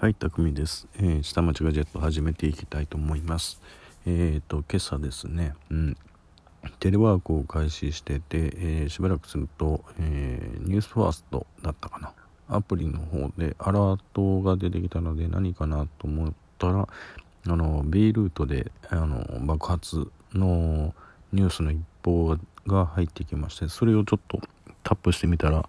はい、たくみです。えー下町ガジェット始めていきたいと思います。えっ、と、今朝ですね、うん、テレワークを開始してて、えーしばらくすると、えニュースファーストだったかな。アプリの方でアラートが出てきたので何かなと思ったら、あの、B ルートで、あの、爆発のニュースの一報が入ってきまして、それをちょっとタップしてみたら、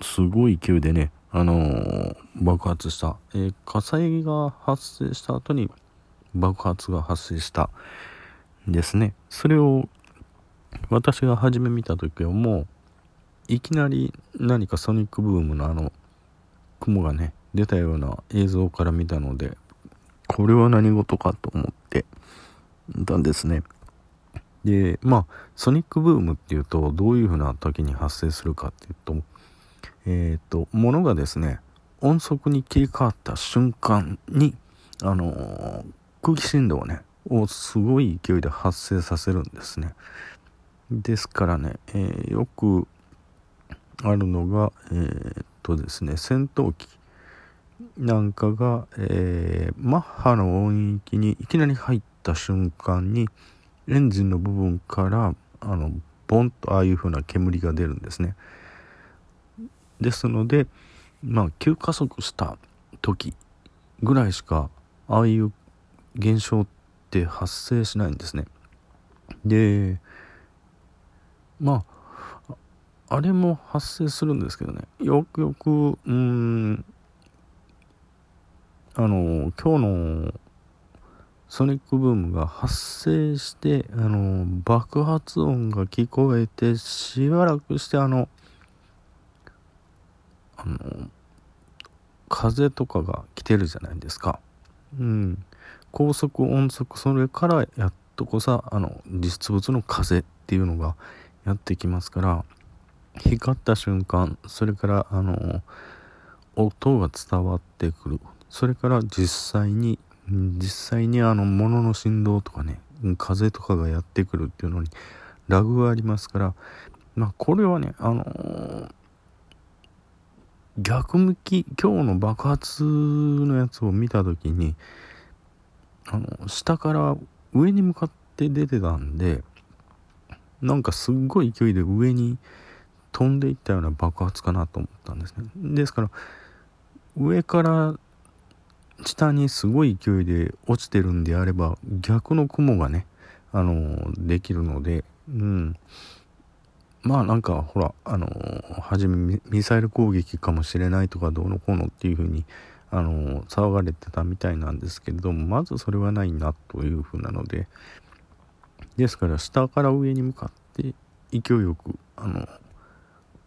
すごい勢いでね、あの爆発した、えー火災が発生した後に爆発が発生したんですね。それを私が初め見た時はもういきなり何かソニックブームのあの雲がね出たような映像から見たのでこれは何事かと思ってたんですね。でまあソニックブームっていうとどういうふうな時に発生するかっていうとえっ、と、ものがですね、音速に切り替わった瞬間に、あのー空気振動をね、をすごい勢いで発生させるんですね。ですからね、えーよくあるのが、えーっとですね、戦闘機なんかが、えーマッハの音域にいきなり入った瞬間に、エンジンの部分から、あの、ボンとああいう風な煙が出るんですね。ですので、まあ、急加速した時ぐらいしかああいう現象って発生しないんですね。でまああれも発生するんですけどねよくよくうーんあの今日のソニックブームが発生してあの爆発音が聞こえてしばらくしてあのあの風とかが来てるじゃないですか。うん、高速音速それからやっとこさあの実物の風っていうのがやってきますから光った瞬間それからあの音が伝わってくるそれから実際にうん実際にあの物の振動とかねうん風とかがやってくるっていうのにラグがありますからまあこれはねあのー逆向き今日の爆発のやつを見た時にあの下から上に向かって出てたんでなんかすっごい勢いで上に飛んでいったような爆発かなと思ったんですね。ですから上から下にすごい勢いで落ちてるんであれば逆の雲がねあのできるのでうん。まあなんかほらあの初めミサイル攻撃かもしれないとかどうのこうのっていうふうにあの騒がれてたみたいなんですけれどもまずそれはないなというふうなのでですから下から上に向かって勢いよくあの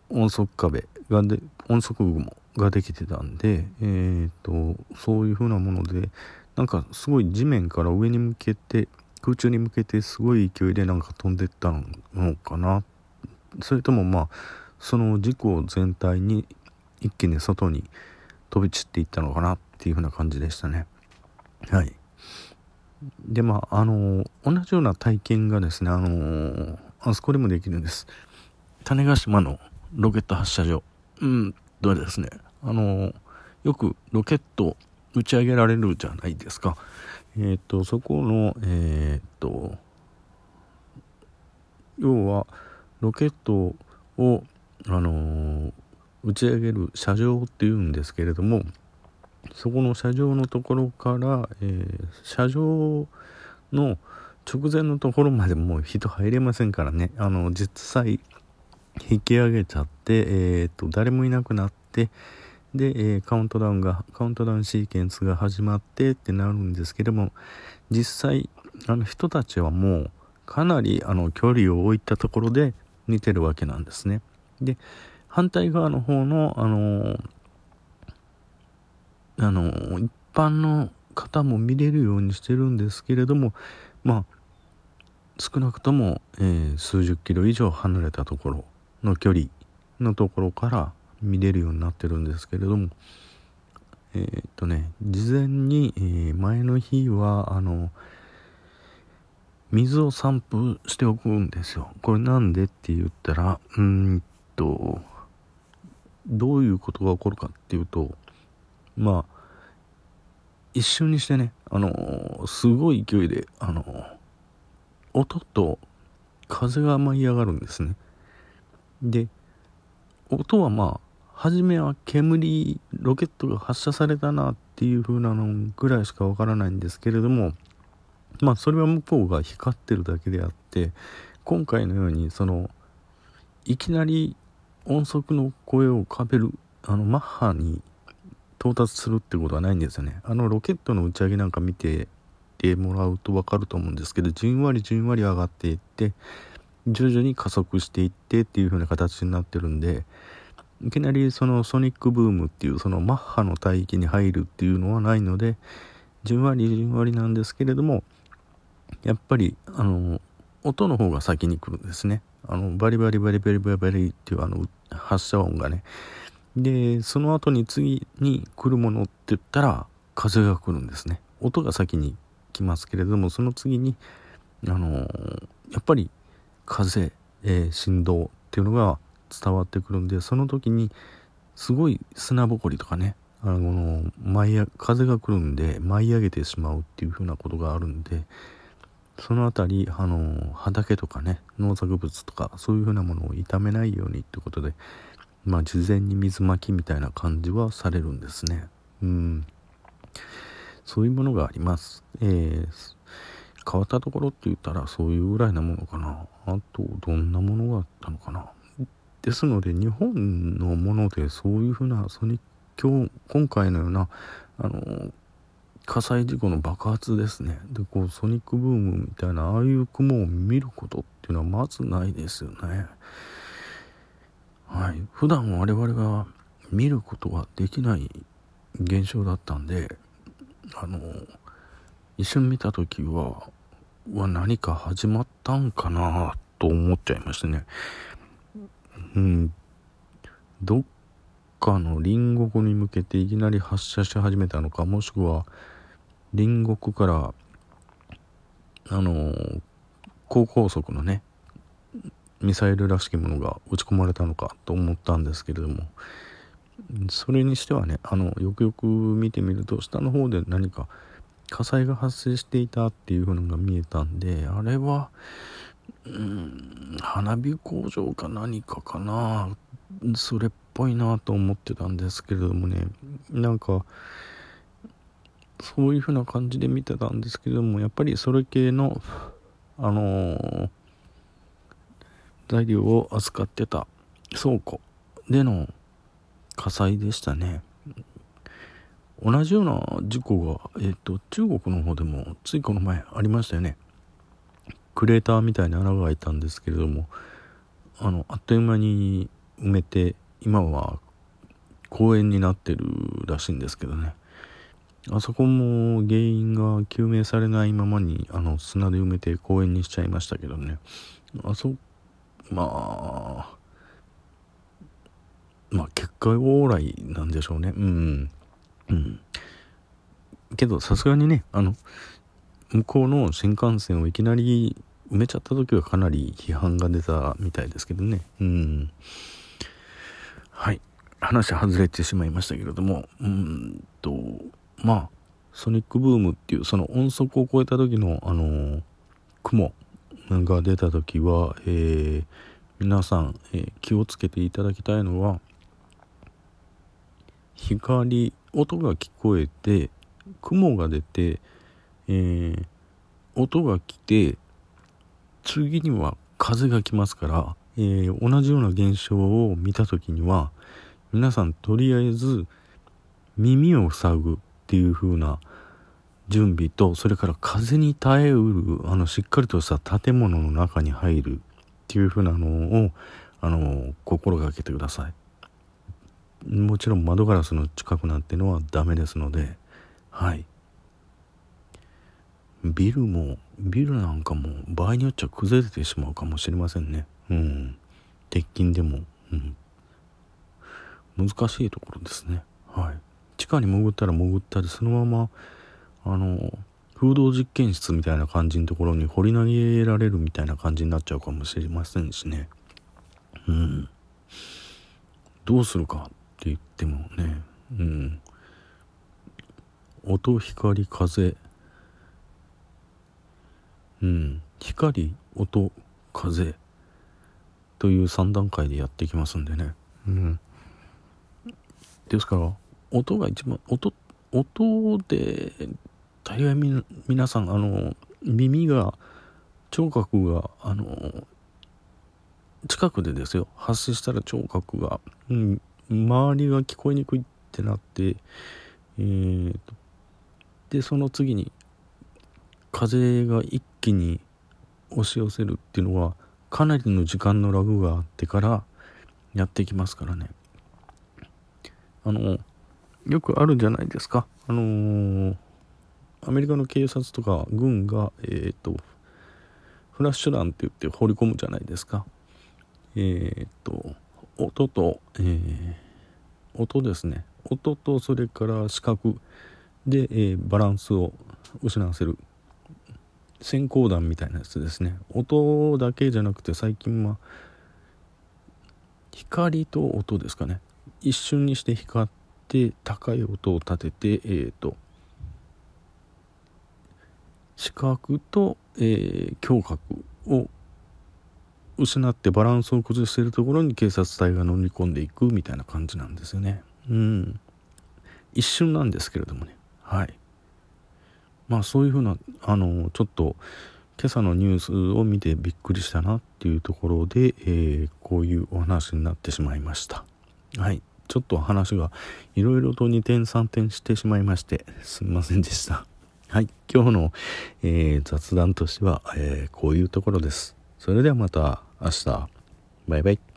音速壁がで音速雲ができてたんでえー、とそういうふうなものでなんかすごい地面から上に向けて空中に向けてすごい勢いでなんか飛んでったのかなっそれともまあその事故全体に一気に外に飛び散っていったのかなっていうふうな感じでしたね。はい。でまああの同じような体験がですねあのあそこでもできるんです。種子島のロケット発射場うんとですねあのよくロケット打ち上げられるじゃないですか。えっ、とそこのえっ、と要はロケットを、あのー打ち上げる車上っていうんですけれどもそこの車上のところから、えー車上の直前のところまでもう人入れませんからね。あの実際引き上げちゃって、えー、と誰もいなくなってで、えーカウントダウンがカウントダウンシーケンスが始まってってなるんですけども実際あの人たちはもうかなりあの距離を置いたところで見てるわけなんですね。で反対側の方のあのあの一般の方も見れるようにしてるんですけれどもまあ少なくとも、えー数十キロ以上離れたところの距離のところから見れるようになってるんですけれどもえーっとね事前に、えー前の日はあの水を散布しておくんですよ。これなんでって言ったらうんとどういうことが起こるかっていうとまあ一瞬にしてねあのすごい勢いであの音と風が舞い上がるんですね。で音はまあ初めは煙ロケットが発射されたなっていう風なのぐらいしかわからないんですけれどもまあそれは向こうが光ってるだけであって今回のようにそのいきなり音速の声を浮かべるあのマッハに到達するってことはないんですよね。あのロケットの打ち上げなんか見ててもらうと分かると思うんですけどじんわりじんわり上がっていって徐々に加速していってっていう風な形になってるんでいきなりそのソニックブームっていうそのマッハの帯域に入るっていうのはないのでじんわりじんわりなんですけれどもやっぱりあの音の方が先に来るんですね。あのバリバリバリバリバリバリっていうあの発射音がね。でその後に次に来るものって言ったら風が来るんですね。音が先に来ますけれどもその次にあのやっぱり風、えー、振動っていうのが伝わってくるんでその時にすごい砂ぼこりとかねあの舞い風が来るんで舞い上げてしまうっていう風なことがあるんでその辺りあの畑とかね農作物とかそういう風なものを傷めないようにってことでまあ事前に水まきみたいな感じはされるんですね。うん。そういうものがあります。えー、変わったところって言ったらそういうぐらいなものかな。あとどんなものがあったのかな。ですので日本のものでそういうふうなソニ今日今回のようなあの火災事故の爆発ですね。でこうソニックブームみたいなああいう雲を見ることっていうのはまずないですよね。はい。普段我々が見ることができない現象だったんであの一瞬見た時はは何か始まったんかなと思っちゃいましたね。うん。どっかの隣国に向けていきなり発射し始めたのかもしくは隣国からあの高高速のねミサイルらしきものが撃ち込まれたのかと思ったんですけれどもそれにしてはねあのよくよく見てみると下の方で何か火災が発生していたっていうのが見えたんであれはうん花火工場か何かかなそれっぽいなと思ってたんですけれどもねなんかそういう風な感じで見てたんですけどもやっぱりそれ系のあのー、材料を扱ってた倉庫での火災でしたね。同じような事故が、えーと、中国の方でもついこの前ありましたよね。クレーターみたいに穴が開いたんですけれどもあのあっという間に埋めて今は公園になってるらしいんですけどね。あそこも原因が究明されないままにあの砂で埋めて公園にしちゃいましたけどね。あそまあまあ結果往来なんでしょうね。うんうん。けどさすがにねあの向こうの新幹線をいきなり埋めちゃった時はかなり批判が出たみたいですけどね。うん。はい。話外れてしまいましたけれども。うんとまあソニックブームっていうその音速を超えた時のあのー、雲が出た時は、えー、皆さん、えー、気をつけていただきたいのは光音が聞こえて雲が出て、えー、音が来て次には風が来ますから、えー、同じような現象を見た時には皆さんとりあえず耳を塞ぐ。っていう風な準備とそれから風に耐えうるあのしっかりとした建物の中に入るっていう風なのをあの心がけてください。もちろん窓ガラスの近くなんてのはダメですのではい。ビルもビルなんかも場合によっちゃ崩れてしまうかもしれませんね。うん。鉄筋でも、うん、難しいところですね。地下に潜ったら潜ったりそのままあの風洞実験室みたいな感じのところに掘り投げられるみたいな感じになっちゃうかもしれませんしね。うん。どうするかって言ってもね、うん、音光風。うん。光音風。という3段階でやっていきますんでね。うん。ですから音が一番音音で大概み皆さんあの耳が聴覚があの近くでですよ。発生したら聴覚が、うん、周りが聞こえにくいってなってえーと、でその次に風が一気に押し寄せるっていうのはかなりの時間のラグがあってからやってきますからね。あのよくあるじゃないですか。あのー、アメリカの警察とか軍がえっ、ー、とフラッシュ弾って言って放り込むじゃないですか。えっ、と音と、え、音ですね。音とそれから視覚で、え、バランスを失わせる。閃光弾みたいなやつですね。音だけじゃなくて最近は光と音ですかね。一瞬にして光って高い音を立ててえ、ー、と視覚と、えー、聴覚を失ってバランスを崩しているところに警察隊が乗り込んでいくみたいな感じなんですよね。うん。一瞬なんですけれどもね。はい。まあそういうふうなあのちょっと今朝のニュースを見てびっくりしたなっていうところで、えー、こういうお話になってしまいました。はい。ちょっと話がいろいろと二転三転してしまいましてすみませんでした。はい今日の、えー、雑談としては、えー、こういうところです。それではまた明日。バイバイ。